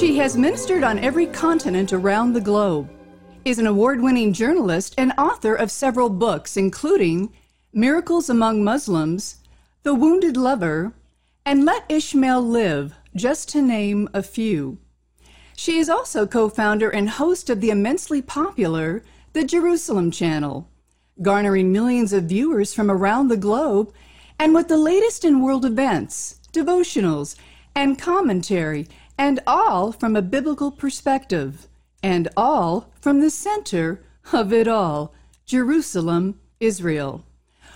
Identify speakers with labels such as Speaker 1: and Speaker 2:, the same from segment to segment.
Speaker 1: She has ministered on every continent around the globe is an award winning journalist and author of several books, including Miracles Among Muslims, The Wounded Lover, and Let Ishmael Live, just to name a few. She is also co founder and host of the immensely popular The Jerusalem Channel, garnering millions of viewers from around the globe, and with the latest in world events, devotionals, and commentary, and all from a biblical perspective and all from the center of it all, Jerusalem, Israel,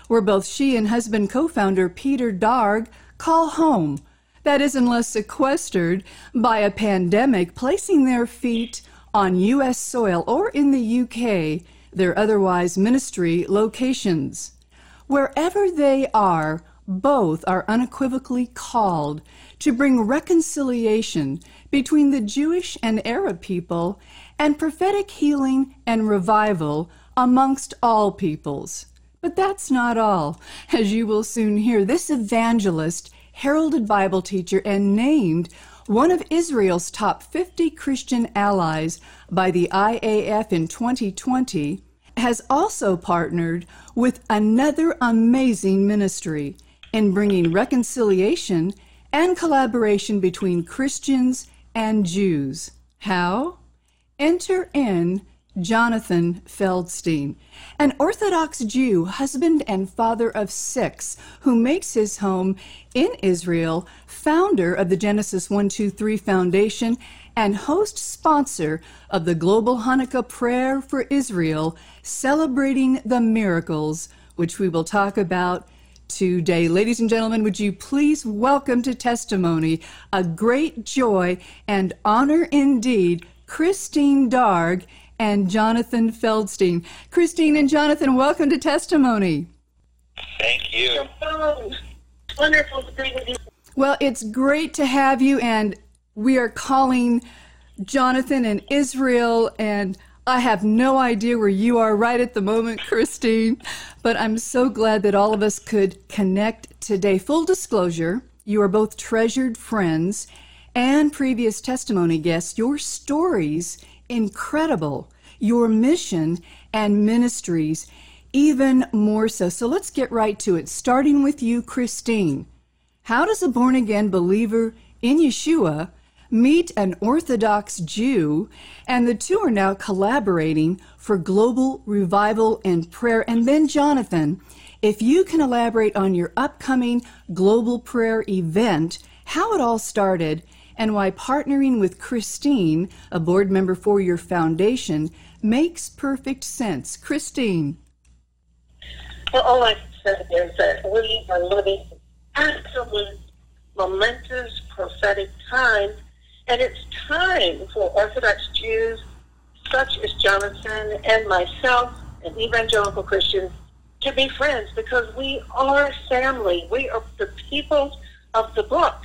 Speaker 1: where both she and husband co founder Peter Darg call home. That is, unless sequestered by a pandemic, placing their feet on U.S. soil or in the U.K., their otherwise ministry locations. Wherever they are, both are unequivocally called to bring reconciliation between the Jewish and Arab people and prophetic healing and revival amongst all peoples. But that's not all. As you will soon hear, this evangelist, heralded Bible teacher, and named one of Israel's top 50 Christian allies by the IAF in 2020, has also partnered with another amazing ministry in bringing reconciliation and collaboration between Christians and Jews. How? Enter in Jonathan Feldstein, an Orthodox Jew, husband and father of six, who makes his home in Israel, founder of the Genesis 123 Foundation, and host sponsor of the Global Hanukkah Prayer for Israel, celebrating the miracles, which we will talk about today. Ladies and gentlemen, would you please welcome to testimony a great joy and honor indeed, Christine Darg and Jonathan Feldstein. Christine and Jonathan, welcome to testimony.
Speaker 2: Thank you.
Speaker 3: Wonderful to be with you.
Speaker 1: Well, it's great to have you, and we are calling Jonathan and Israel and I have no idea where you are right at the moment, Christine, but I'm so glad that all of us could connect today. Full disclosure, you are both treasured friends and previous testimony guests. Your stories incredible, your mission and ministries even more so. So let's get right to it, starting with you, Christine. How does a born again believer in Yeshua meet an Orthodox Jew, and the two are now collaborating for global revival and prayer. And then, Jonathan, if you can elaborate on your upcoming global prayer event, how it all started, and why partnering with Christine, a board member for your foundation, makes perfect sense. Christine.
Speaker 3: Well, all I can say is that we are living absolute momentous prophetic times and it's time for Orthodox Jews such as Jonathan and myself and evangelical Christians to be friends because we are family. We are the people of the book.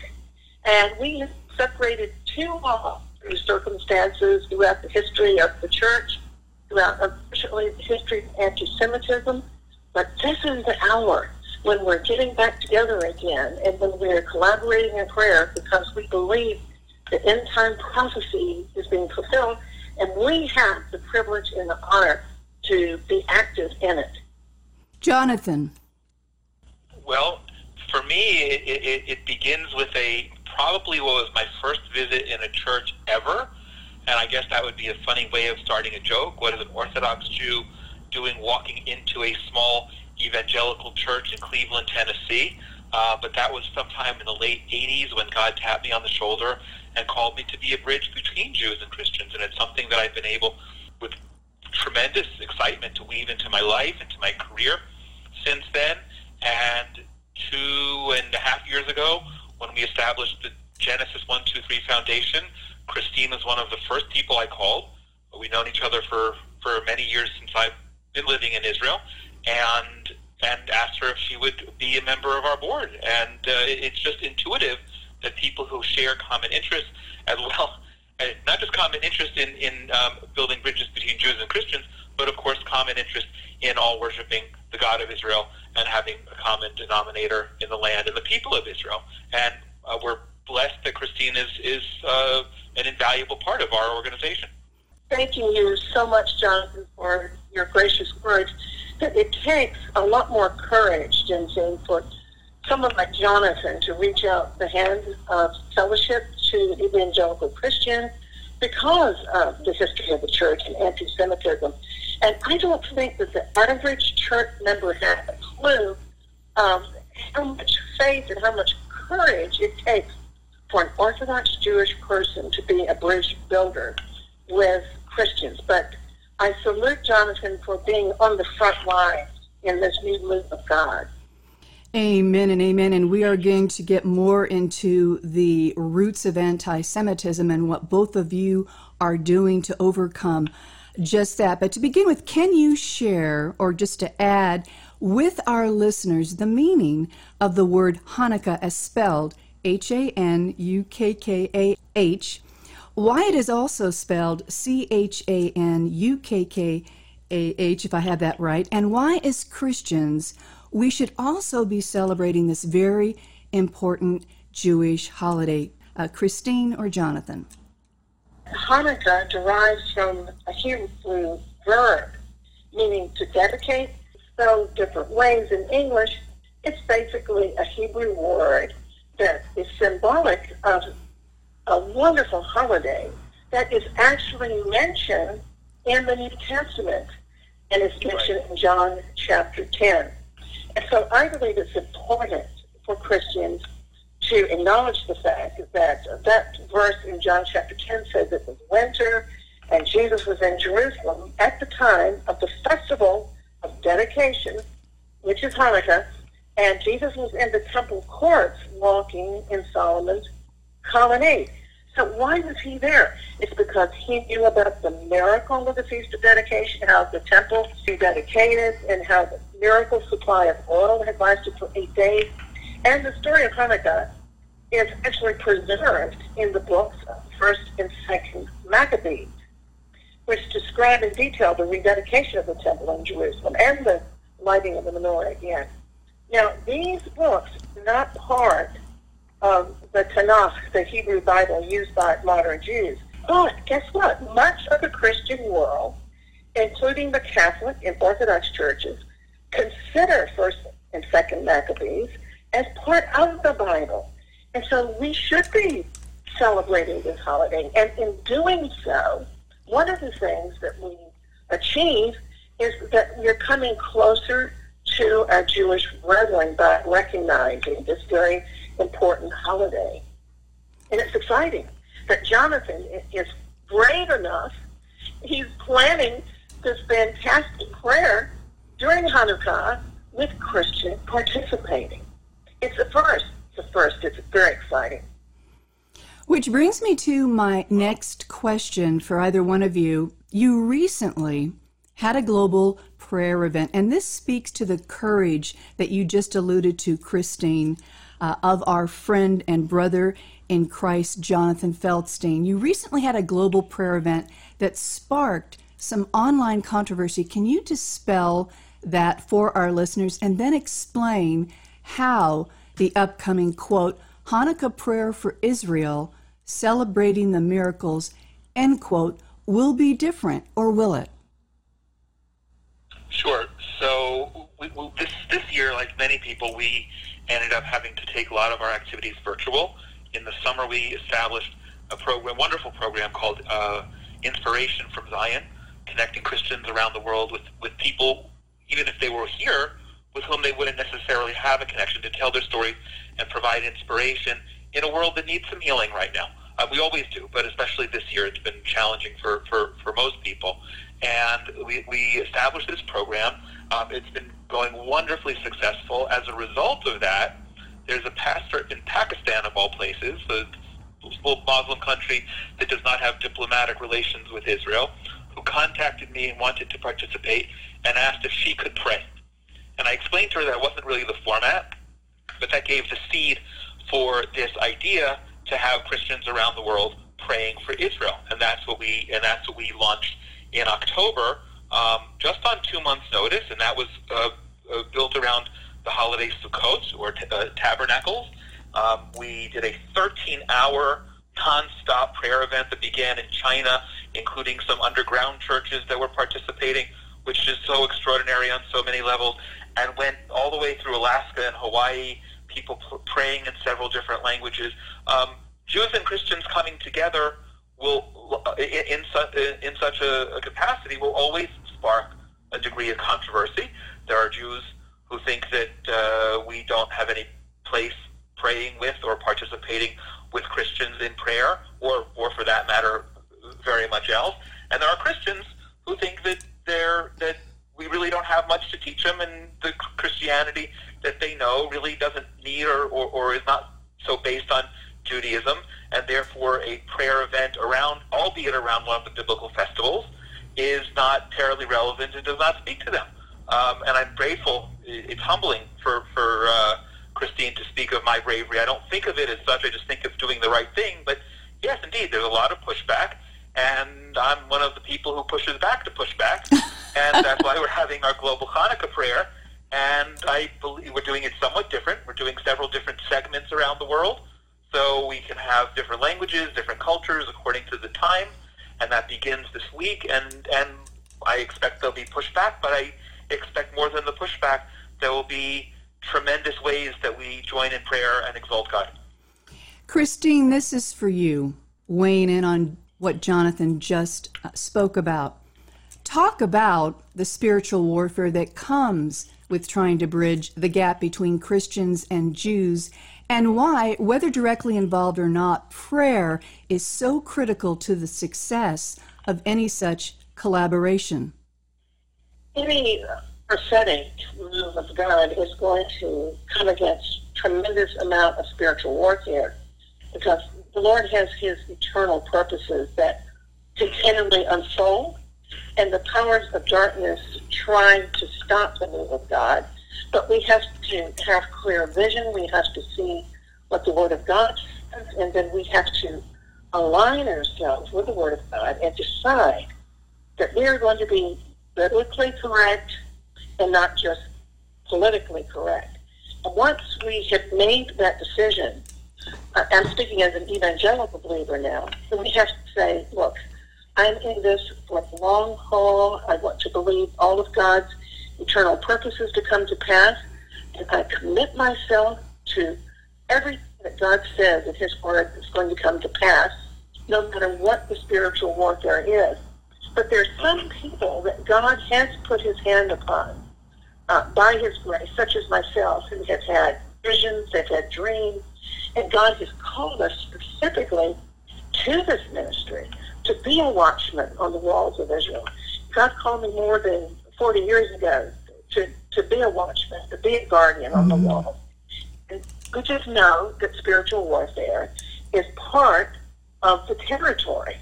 Speaker 3: And we have separated too long through circumstances throughout the history of the church, throughout unfortunately the history of anti-Semitism. But this is the hour when we're getting back together again and when we're collaborating in prayer because we believe the end time prophecy is being fulfilled, and we have the privilege and the honor to be active in it.
Speaker 1: Jonathan.
Speaker 2: Well, for me, it, it, it begins with a probably what was my first visit in a church ever. And I guess that would be a funny way of starting a joke. What is an Orthodox Jew doing walking into a small evangelical church in Cleveland, Tennessee? Uh, but that was sometime in the late 80s when God tapped me on the shoulder and called me to be a bridge between Jews and Christians. And it's something that I've been able, with tremendous excitement, to weave into my life, into my career since then. And two and a half years ago, when we established the Genesis 123 Foundation, Christine was one of the first people I called. We've known each other for, for many years since I've been living in Israel, and and asked her if she would be a member of our board. And uh, it's just intuitive that people who share common interests, as well, not just common interest in in um, building bridges between Jews and Christians, but of course common interest in all worshiping the God of Israel and having a common denominator in the land and the people of Israel. And uh, we're blessed that Christine is is uh, an invaluable part of our organization.
Speaker 3: Thanking you so much, Jonathan, for your gracious words. It takes a lot more courage, Jensine, for someone like Jonathan to reach out the hand of fellowship to evangelical Christians because of the history of the church and anti-Semitism. And I don't think that the average church member has a clue um, how much faith and how much courage it takes for an Orthodox Jewish person to be a bridge builder with Christians. But I salute Jonathan for being on the front line in this new move of God.
Speaker 1: Amen and amen. And we are going to get more into the roots of anti Semitism and what both of you are doing to overcome just that. But to begin with, can you share, or just to add, with our listeners the meaning of the word Hanukkah as spelled H A N U K K A H, why it is also spelled C H A N U K K A H, if I have that right, and why, as Christians, we should also be celebrating this very important Jewish holiday. Uh, Christine or Jonathan?
Speaker 3: Hanukkah derives from a Hebrew verb, meaning to dedicate, spelled different ways in English. It's basically a Hebrew word that is symbolic of a wonderful holiday that is actually mentioned in the New Testament and is mentioned in John chapter 10. So I believe it's important for Christians to acknowledge the fact that that verse in John chapter 10 says it was winter and Jesus was in Jerusalem at the time of the festival of dedication, which is Hanukkah, and Jesus was in the temple courts walking in Solomon's colonnade. So why was he there? It's because he knew about the miracle of the Feast of Dedication, how the temple was dedicated, and how the miracle supply of oil had lasted for eight days. And the story of Hanukkah is actually preserved in the books of First and Second Maccabees, which describe in detail the rededication of the temple in Jerusalem and the lighting of the menorah again. Now, these books not part of the Tanakh, the Hebrew Bible used by modern Jews. But guess what? Much of the Christian world, including the Catholic and Orthodox churches, consider First and Second Maccabees as part of the Bible. And so we should be celebrating this holiday. And in doing so, one of the things that we achieve is that we're coming closer to our Jewish brethren by recognizing this very important holiday. And it's exciting that Jonathan is brave enough. He's planning this fantastic prayer during Hanukkah with Christian participating. It's a first. It's a first. It's very exciting.
Speaker 1: Which brings me to my next question for either one of you. You recently had a global prayer event, and this speaks to the courage that you just alluded to, Christine, uh, of our friend and brother in Christ, Jonathan Feldstein. You recently had a global prayer event that sparked some online controversy. Can you dispel that for our listeners and then explain how the upcoming quote, Hanukkah prayer for Israel, celebrating the miracles, end quote, will be different, or will it?
Speaker 2: Sure. So we, we, this this year, like many people, we ended up having to take a lot of our activities virtual. In the summer, we established a program, wonderful program called uh, Inspiration from Zion, connecting Christians around the world with, with people, even if they were here, with whom they wouldn't necessarily have a connection to tell their stories and provide inspiration in a world that needs some healing right now. Uh, we always do, but especially this year, it's been challenging for, for, for most people. And we, we established this program. Um, it's been going wonderfully successful. As a result of that, there's a pastor in Pakistan, of all places, the Muslim country that does not have diplomatic relations with Israel, who contacted me and wanted to participate and asked if she could pray. And I explained to her that wasn't really the format, but that gave the seed for this idea to have Christians around the world praying for Israel, and that's what we and that's what we launched in October, um, just on two months' notice, and that was uh, uh, built around the holiday Sukkot or t- uh, tabernacles. Um, we did a 13-hour non-stop prayer event that began in China, including some underground churches that were participating, which is so extraordinary on so many levels, and went all the way through Alaska and Hawaii, people praying in several different languages. Um, Jews and Christians coming together will, in, in, such a, capacity, will always spark a degree of controversy. There are Jews who think that uh, we don't have any place praying with or participating with Christians in prayer, or, or for that matter, very much else. And there are Christians who think that they're, that we really don't have much to teach them, and the Christianity that they know really doesn't need or, or, or is not so based on Judaism, and therefore a prayer event around, albeit around one of the biblical festivals, is not terribly relevant and does not speak to them. Um, and I'm grateful. It's humbling for for uh, Christine to speak of my bravery. I don't think of it as such. I just think of doing the right thing. But yes, indeed, there's a lot of pushback, and I'm one of the people who pushes back to push back, and that's why we're having our global Hanukkah prayer. And I believe we're doing it somewhat different. We're doing several different segments around the world, so we can have different languages, different cultures according to the time, and that begins this week. And and I expect there'll be pushback, but I expect more than the pushback. There will be tremendous ways that we join in prayer and exalt God.
Speaker 1: Christine, this is for you, weighing in on what Jonathan just uh, spoke about. Talk about the spiritual warfare that comes with trying to bridge the gap between Christians and Jews, and why, whether directly involved or not, prayer is so critical to the success of any such collaboration.
Speaker 3: Any prophetic move of God is going to come against tremendous amount of spiritual warfare because the Lord has his eternal purposes that continually unfold and the powers of darkness trying to stop the move of God. But we have to have clear vision. We have to see what the Word of God says, and then we have to align ourselves with the Word of God and decide that we are going to be biblically correct and not just politically correct. And once we have made that decision, I'm speaking as an evangelical believer now, then we have to say, look, I'm in this for the long haul. I want to believe all of God's eternal purposes to come to pass, and I commit myself to everything that God says in His Word is going to come to pass, no matter what the spiritual warfare is. But there's some people that God has put His hand upon uh, by His grace, such as myself, who have had visions, have had dreams, and God has called us specifically to this ministry to be a watchman on the walls of Israel. God called me more than 40 years ago to, to be a watchman, to be a guardian on mm-hmm. the wall. And we just know that spiritual warfare is part of the territory.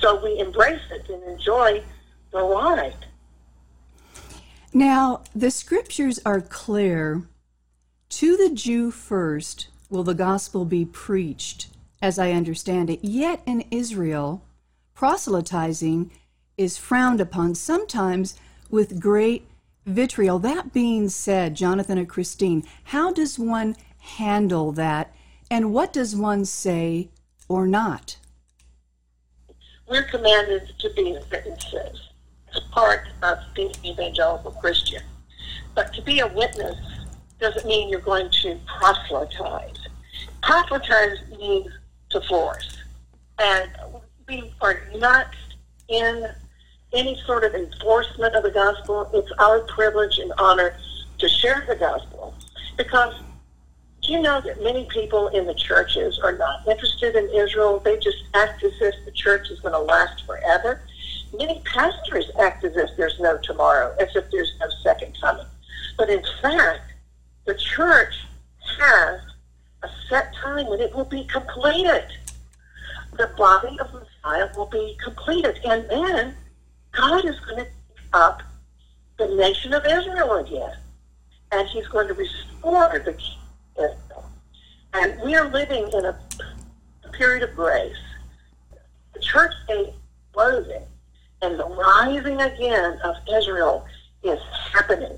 Speaker 3: So we embrace it and enjoy the ride.
Speaker 1: Now, the scriptures are clear. To the Jew first will the gospel be preached, as I understand it. Yet in Israel, proselytizing is frowned upon, sometimes with great vitriol. That being said, Jonathan and Christine, how does one handle that, and what does one say or not?
Speaker 3: We're commanded to be witnesses as part of being evangelical Christian. But to be a witness doesn't mean you're going to proselytize. Proselytize means to force. And we are not in any sort of enforcement of the gospel. It's our privilege and honor to share the gospel because you know that many people in the churches are not interested in Israel? They just act as if the church is going to last forever. Many pastors act as if there's no tomorrow, as if there's no second coming. But in fact, the church has a set time when it will be completed. the body of Messiah will be completed. And then God is going to pick up the nation of Israel again. And he's going to restore the Israel. And we are living in a period of grace. The church is closing and the rising again of Israel is happening.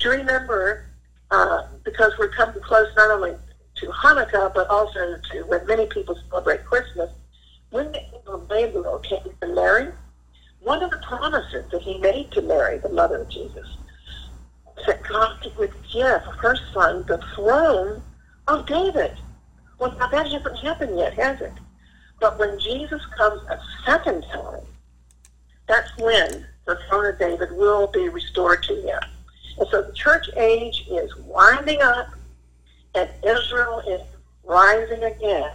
Speaker 3: To remember, uh, because we're coming close not only to Hanukkah, but also to when many people celebrate Christmas, when the angel Gabriel came to Mary, one of the promises that he made to Mary, the mother of Jesus, that God would give her son the throne of David. Well, now that hasn't happened yet, has it? But when Jesus comes a second time, that's when the throne of David will be restored to him. And so the church age is winding up and Israel is rising again.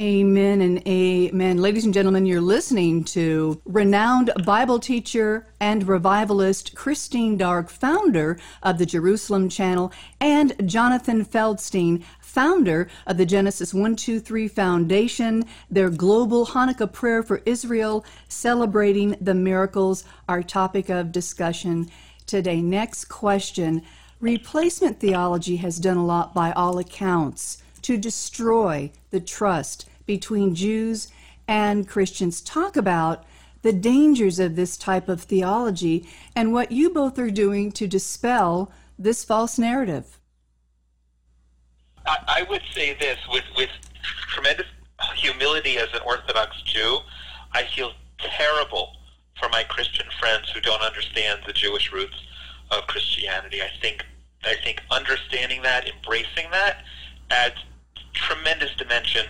Speaker 1: Amen and amen. Ladies and gentlemen, you're listening to renowned Bible teacher and revivalist Christine Darg, founder of the Jerusalem Channel, and Jonathan Feldstein, founder of the Genesis 123 Foundation, their global Hanukkah prayer for Israel, celebrating the miracles, our topic of discussion today. Next question. Replacement theology has done a lot by all accounts to destroy the trust between Jews and Christians. Talk about the dangers of this type of theology and what you both are doing to dispel this false narrative.
Speaker 2: I, I would say this with, with tremendous humility as an Orthodox Jew, I feel terrible for my Christian friends who don't understand the Jewish roots of Christianity. I think I think understanding that, embracing that, adds tremendous dimension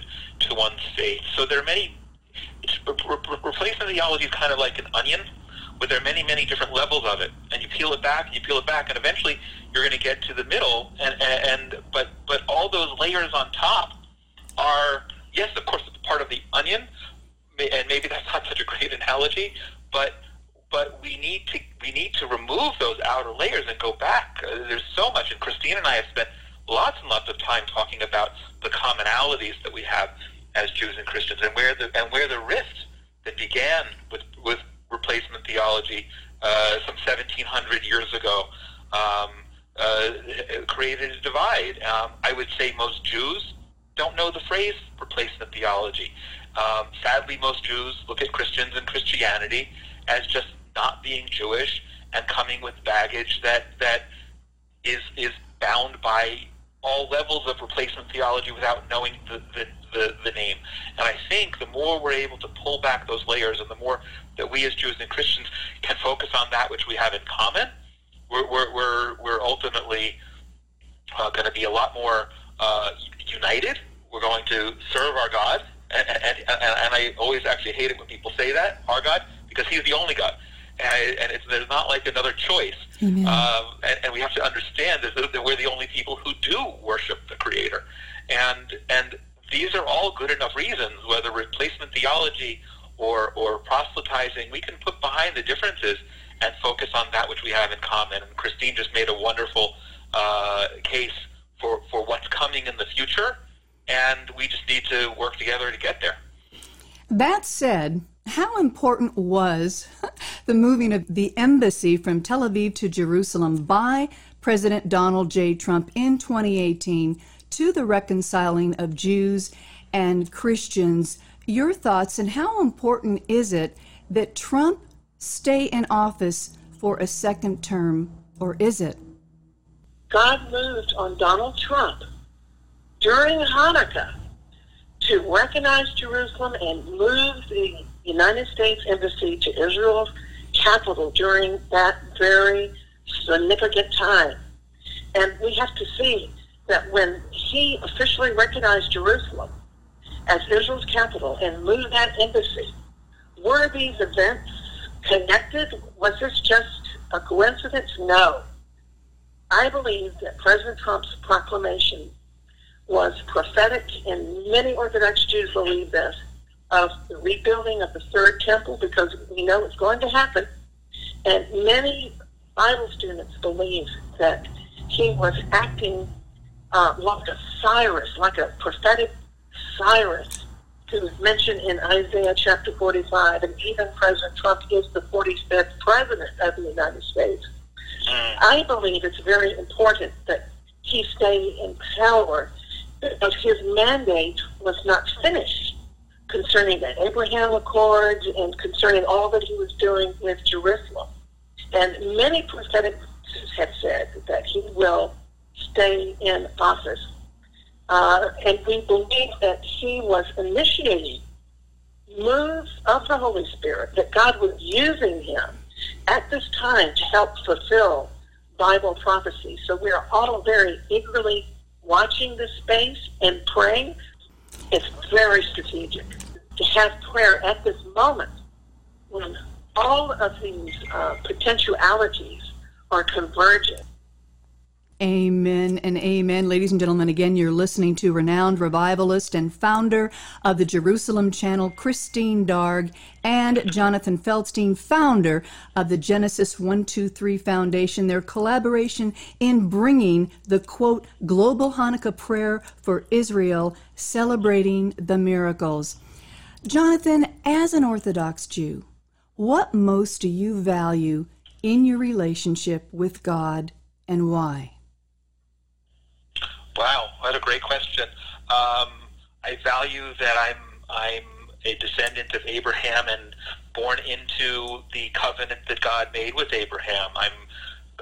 Speaker 2: one's faith. So there are many. replacement theology is kind of like an onion, where there are many, many different levels of it, and you peel it back, and you peel it back, and eventually you're going to get to the middle. And, and, and but but all those layers on top are yes, of course, it's part of the onion, and maybe that's not such a great analogy, but but we need to we need to remove those outer layers and go back. Uh, there's so much, and Christine and I have spent lots and lots of time talking about the commonalities that we have as Jews and Christians, and where the and where the rift that began with with replacement theology uh, some 1,700 years ago um, uh, created a divide. Um, I would say most Jews don't know the phrase replacement theology. Um, sadly, most Jews look at Christians and Christianity as just not being Jewish and coming with baggage that that is is bound by all levels of replacement theology without knowing the, the, the, the, name. And I think the more we're able to pull back those layers and the more that we as Jews and Christians can focus on that which we have in common, we're, we're, we're, we're ultimately uh, going to be a lot more uh, united. We're going to serve our God. And, and, and, and I always actually hate it when people say that, our God, because he's the only God and, and it's, there's not like another choice. Um, and, and we have to understand that, that we're the only people who do worship the Creator, and and these are all good enough reasons. Whether replacement theology or or proselytizing, we can put behind the differences and focus on that which we have in common. And Christine just made a wonderful uh, case for for what's coming in the future, and we just need to work together to get there.
Speaker 1: That said, how important was the moving of the embassy from Tel Aviv to Jerusalem by President Donald J. Trump in 2018 to the reconciling of Jews and Christians? Your thoughts, and how important is it that Trump stay in office for a second term, or is it?
Speaker 3: God moved on Donald Trump during Hanukkah to recognize Jerusalem and move the United States Embassy to Israel's capital during that very significant time. And we have to see that when he officially recognized Jerusalem as Israel's capital and moved that embassy, were these events connected? Was this just a coincidence? No. I believe that President Trump's proclamation was prophetic, and many Orthodox Jews believe this, of the rebuilding of the third temple because we know it's going to happen. And many Bible students believe that he was acting uh, like a Cyrus, like a prophetic Cyrus, who's mentioned in Isaiah chapter 45, and even President Trump is the 45th president of the United States. Mm. I believe it's very important that he stay in power because his mandate was not finished concerning the Abraham Accords and concerning all that he was doing with Jerusalem. And many prophetic have said that he will stay in office. Uh, and we believe that he was initiating moves of the Holy Spirit, that God was using him at this time to help fulfill Bible prophecy. So we are all very eagerly watching this space and praying. It's very strategic to have prayer at this moment when all of these uh, potentialities are converging.
Speaker 1: Amen and amen. Ladies and gentlemen, again, you're listening to renowned revivalist and founder of the Jerusalem Channel, Christine Darg, and Jonathan Feldstein, founder of the Genesis 123 Foundation, their collaboration in bringing the quote, global Hanukkah prayer for Israel, celebrating the miracles. Jonathan, as an Orthodox Jew, what most do you value in your relationship with God and why?
Speaker 2: What a great question. Um, I value that I'm I'm a descendant of Abraham and born into the covenant that God made with Abraham. I'm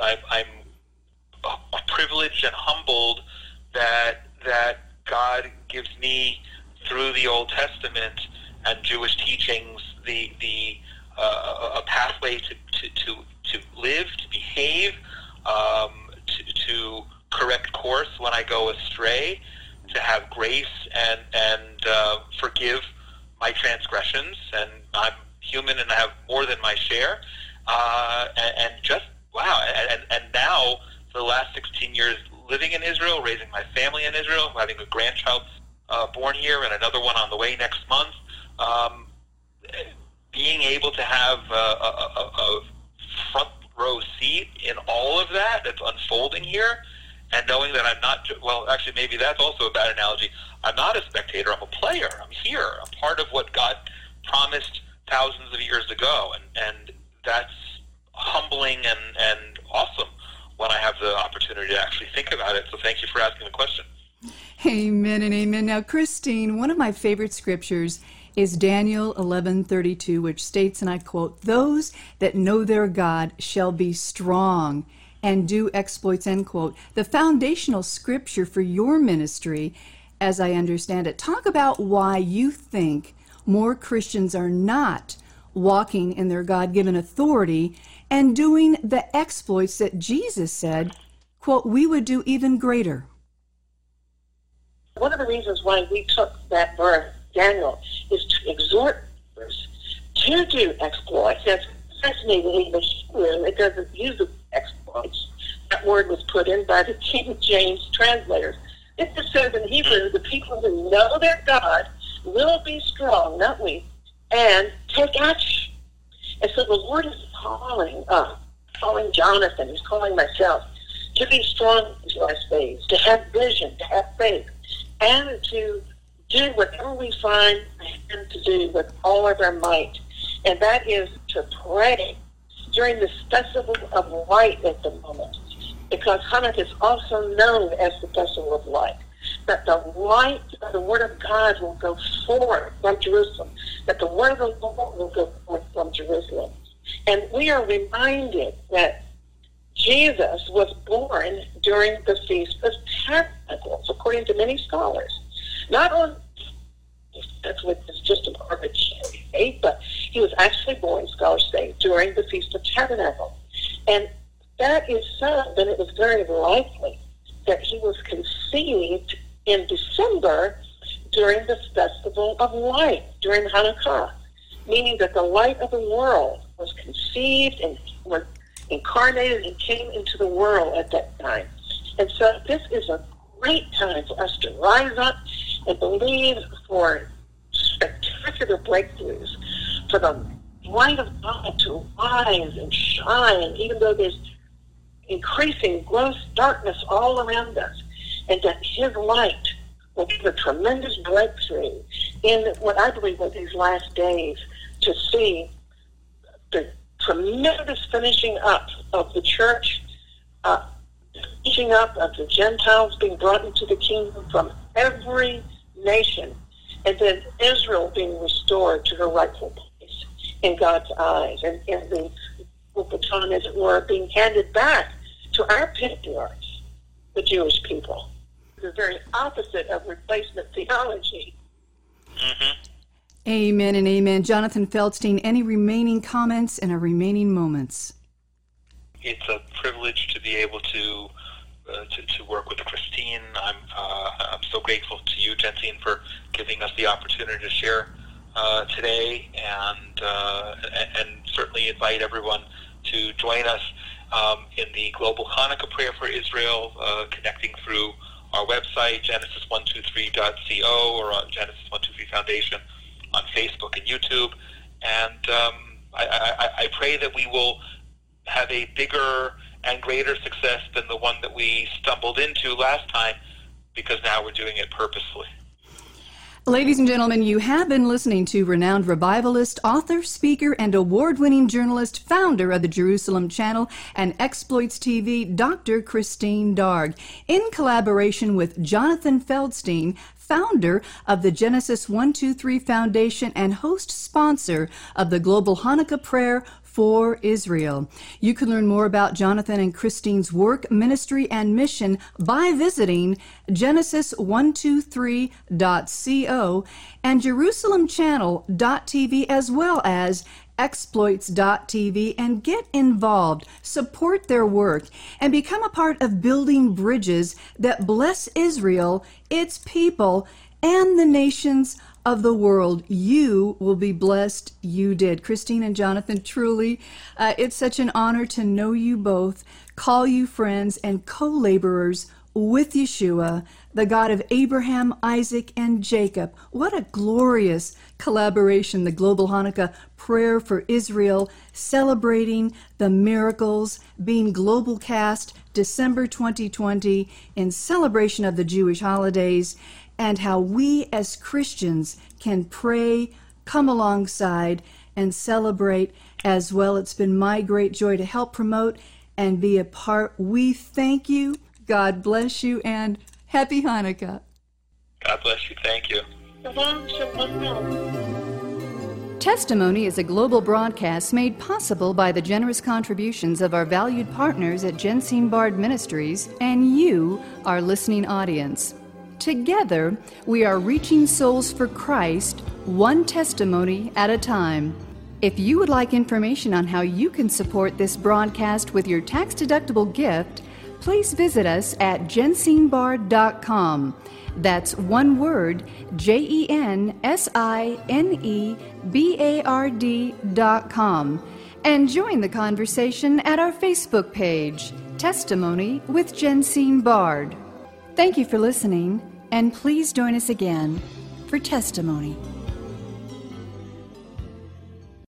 Speaker 2: I'm, I'm privileged and humbled that that God gives me through the Old Testament and Jewish teachings the the uh, a pathway to, to, to, to live, to behave, um, to, to correct course when I go astray, to have grace and and uh, forgive my transgressions. And I'm human, and I have more than my share. Uh, and, and just wow, and, and now for the last 16 years, living in Israel, raising my family in Israel, having a grandchild uh, born here, and another one on the way next month. Um, being able to have a, a, a, a front row seat in all of that that's unfolding here and knowing that I'm not, well, actually, maybe that's also a bad analogy. I'm not a spectator, I'm a player. I'm here. I'm part of what God promised thousands of years ago. And, and that's humbling and, and awesome when I have the opportunity to actually think about it. So thank you for asking the question.
Speaker 1: Amen and amen. Now, Christine, one of my favorite scriptures is Daniel 11:32 which states and I quote those that know their God shall be strong and do exploits, end quote. The foundational scripture for your ministry, as I understand it, talk about why you think more Christians are not walking in their God given authority and doing the exploits that Jesus said, quote, we would do even greater.
Speaker 3: One of the reasons why we took that verse, Daniel, is to exhort us to do exploits. That's fascinating English It doesn't use the That word was put in by the King James translators. It just says in Hebrew, the people who know their God will be strong, not we, and take action. And so the Lord is calling us, calling Jonathan, he's calling myself, to be strong in these last days, to have vision, to have faith, and to do whatever we find him to do with all of our might. And that is to pray during the festival of light at the moment, because Hanukkah is also known as the festival of light. That the light of the Word of God will go forth from Jerusalem, that the Word of the Lord will go forth from Jerusalem. And we are reminded that Jesus was born during the Feast of Tabernacles, according to many scholars. Not on what is just a arbitrary date, but he was actually born, scholars say, during the Feast of Tabernacle. And that is so, then it was very likely that he was conceived in December during the Festival of Light, during Hanukkah, meaning that the light of the world was conceived and was incarnated and came into the world at that time. And so this is a great time for us to rise up and believe for spectacular breakthroughs, for the light of God to rise and shine, even though there's increasing gross darkness all around us, and that His light will give a tremendous breakthrough in what I believe are these last days to see the tremendous finishing up of the church, uh, finishing up of the Gentiles being brought into the kingdom from every nation, and then Israel being restored to her rightful place in God's eyes, and, and the baton, as it were, being handed back to our patriarchs, the Jewish people. The very opposite of replacement theology.
Speaker 1: Mm-hmm. Amen and amen. Jonathan Feldstein, any remaining comments and our remaining moments?
Speaker 2: It's a privilege to be able to to, to, work with Christine. I'm uh, I'm so grateful to you, Jensine, for giving us the opportunity to share uh, today, and uh, and certainly invite everyone to join us um, in the Global Hanukkah Prayer for Israel, uh, connecting through our website genesis123.co or on Genesis 123 Foundation on Facebook and YouTube. And um, I, I, I pray that we will have a bigger and greater success than the one that we stumbled into last time because now we're doing it purposefully.
Speaker 1: Ladies and gentlemen, you have been listening to renowned revivalist, author, speaker, and award winning journalist, founder of the Jerusalem Channel and Exploits TV, Dr. Christine Darg, in collaboration with Jonathan Feldstein, founder of the Genesis 123 Foundation and host sponsor of the Global Hanukkah Prayer for Israel. You can learn more about Jonathan and Christine's work, ministry, and mission by visiting genesis123.co and jerusalemchannel.tv as well as exploits.tv and get involved, support their work, and become a part of building bridges that bless Israel, its people, and the nations of the world. You will be blessed. You did. Christine and Jonathan, truly, uh, it's such an honor to know you both, call you friends and co laborers with Yeshua, the God of Abraham, Isaac, and Jacob. What a glorious collaboration, the Global Hanukkah Prayer for Israel, celebrating the miracles, being global cast December 2020 in celebration of the Jewish holidays and how we as Christians can pray, come alongside, and celebrate as well. It's been my great joy to help promote and be a part. We thank you. God bless you and happy Hanukkah.
Speaker 2: God bless you. Thank you.
Speaker 1: Testimony is a global broadcast made possible by the generous contributions of our valued partners at Jensine Bard Ministries and you, our listening audience. Together, we are reaching souls for Christ, one testimony at a time. If you would like information on how you can support this broadcast with your tax deductible gift, please visit us at jensinebard.com. That's one word, J E N S I N E B A R D.com. And join the conversation at our Facebook page, Testimony with Jensine Bard. Thank you for listening, and please join us again for testimony.